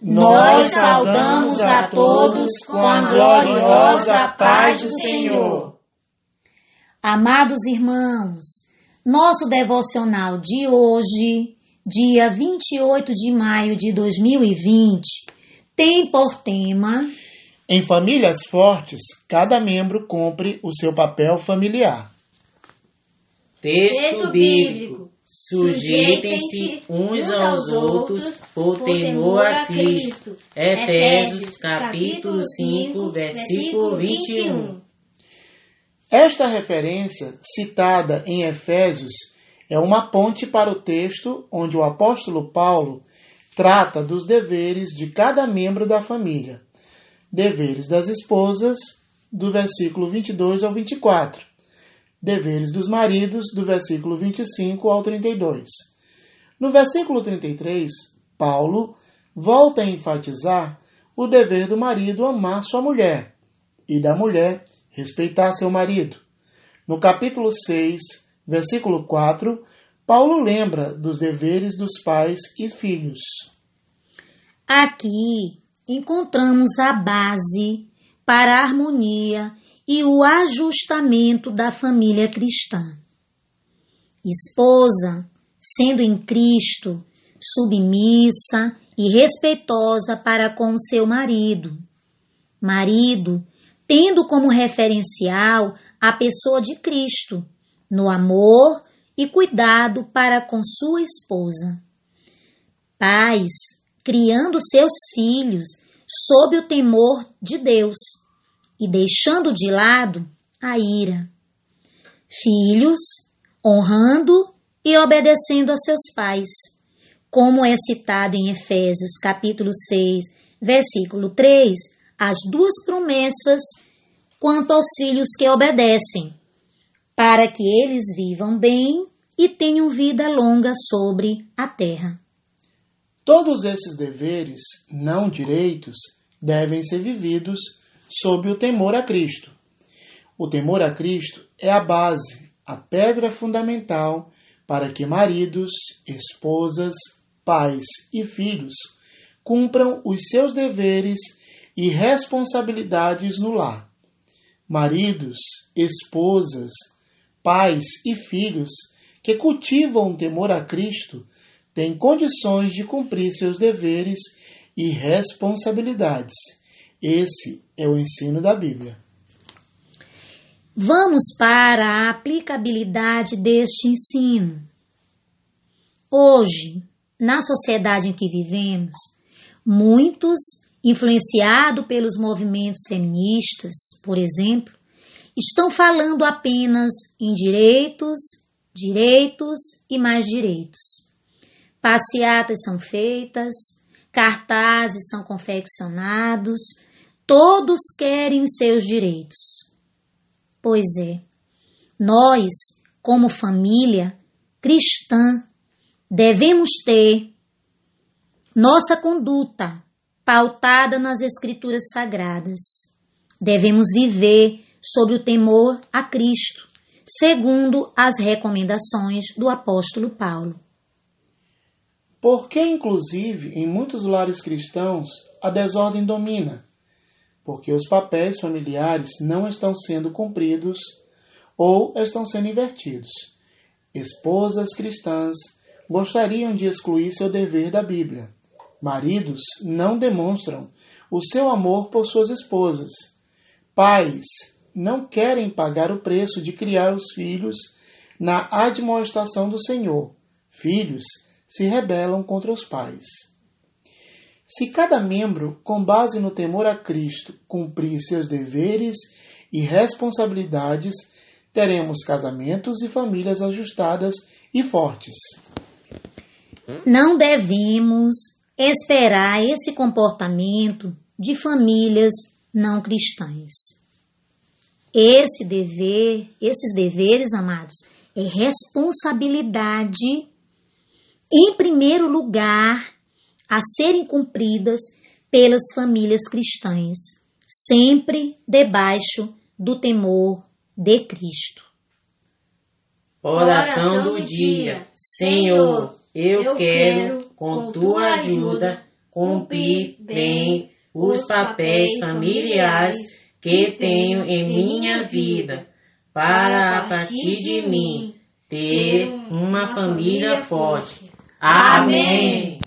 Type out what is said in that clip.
nós saudamos a todos com a gloriosa paz do Senhor. Amados irmãos, nosso devocional de hoje, dia 28 de maio de 2020, tem por tema Em famílias fortes, cada membro cumpre o seu papel familiar. Texto bíblico. Sujeitem-se uns aos outros por temor a Cristo. Efésios capítulo 5, versículo 21. Esta referência, citada em Efésios, é uma ponte para o texto onde o apóstolo Paulo trata dos deveres de cada membro da família. Deveres das esposas, do versículo 22 ao 24. Deveres dos maridos, do versículo 25 ao 32. No versículo 33, Paulo volta a enfatizar o dever do marido amar sua mulher e da mulher respeitar seu marido. No capítulo 6, versículo 4, Paulo lembra dos deveres dos pais e filhos. Aqui encontramos a base para a harmonia e o ajustamento da família cristã. Esposa, sendo em Cristo submissa e respeitosa para com seu marido. Marido, tendo como referencial a pessoa de Cristo, no amor e cuidado para com sua esposa. Pais, criando seus filhos sob o temor de Deus e deixando de lado a ira. Filhos, honrando e obedecendo a seus pais, como é citado em Efésios capítulo 6, versículo 3, as duas promessas quanto aos filhos que obedecem, para que eles vivam bem e tenham vida longa sobre a terra. Todos esses deveres, não direitos, devem ser vividos sob o temor a Cristo. O temor a Cristo é a base, a pedra fundamental para que maridos, esposas, pais e filhos cumpram os seus deveres e responsabilidades no lar. Maridos, esposas, pais e filhos que cultivam o temor a Cristo têm condições de cumprir seus deveres e responsabilidades. Esse é o ensino da Bíblia. Vamos para a aplicabilidade deste ensino. Hoje, na sociedade em que vivemos, muitos, influenciados pelos movimentos feministas, por exemplo, estão falando apenas em direitos, direitos e mais direitos. Passeatas são feitas, cartazes são confeccionados, todos querem os seus direitos. Pois é, nós, como família cristã, devemos ter nossa conduta pautada nas Escrituras Sagradas. Devemos viver sob o temor a Cristo, segundo as recomendações do apóstolo Paulo. Porque, inclusive, em muitos lares cristãos, a desordem domina, porque os papéis familiares não estão sendo cumpridos ou estão sendo invertidos. Esposas cristãs gostariam de excluir seu dever da Bíblia. Maridos não demonstram o seu amor por suas esposas. Pais não querem pagar o preço de criar os filhos na admoestação do Senhor. Filhos se rebelam contra os pais. Se cada membro, com base no temor a Cristo, cumprir seus deveres e responsabilidades, teremos casamentos e famílias ajustadas e fortes. Não devemos esperar esse comportamento de famílias não cristãs. Esse dever, esses deveres, amados, é responsabilidade, em primeiro lugar, a serem cumpridas pelas famílias cristãs, sempre debaixo do temor de Cristo. Oração do dia. Senhor, eu quero, com tua ajuda, cumprir bem os papéis familiares que tenho em minha vida, para a partir de mim ter uma família forte. Amém.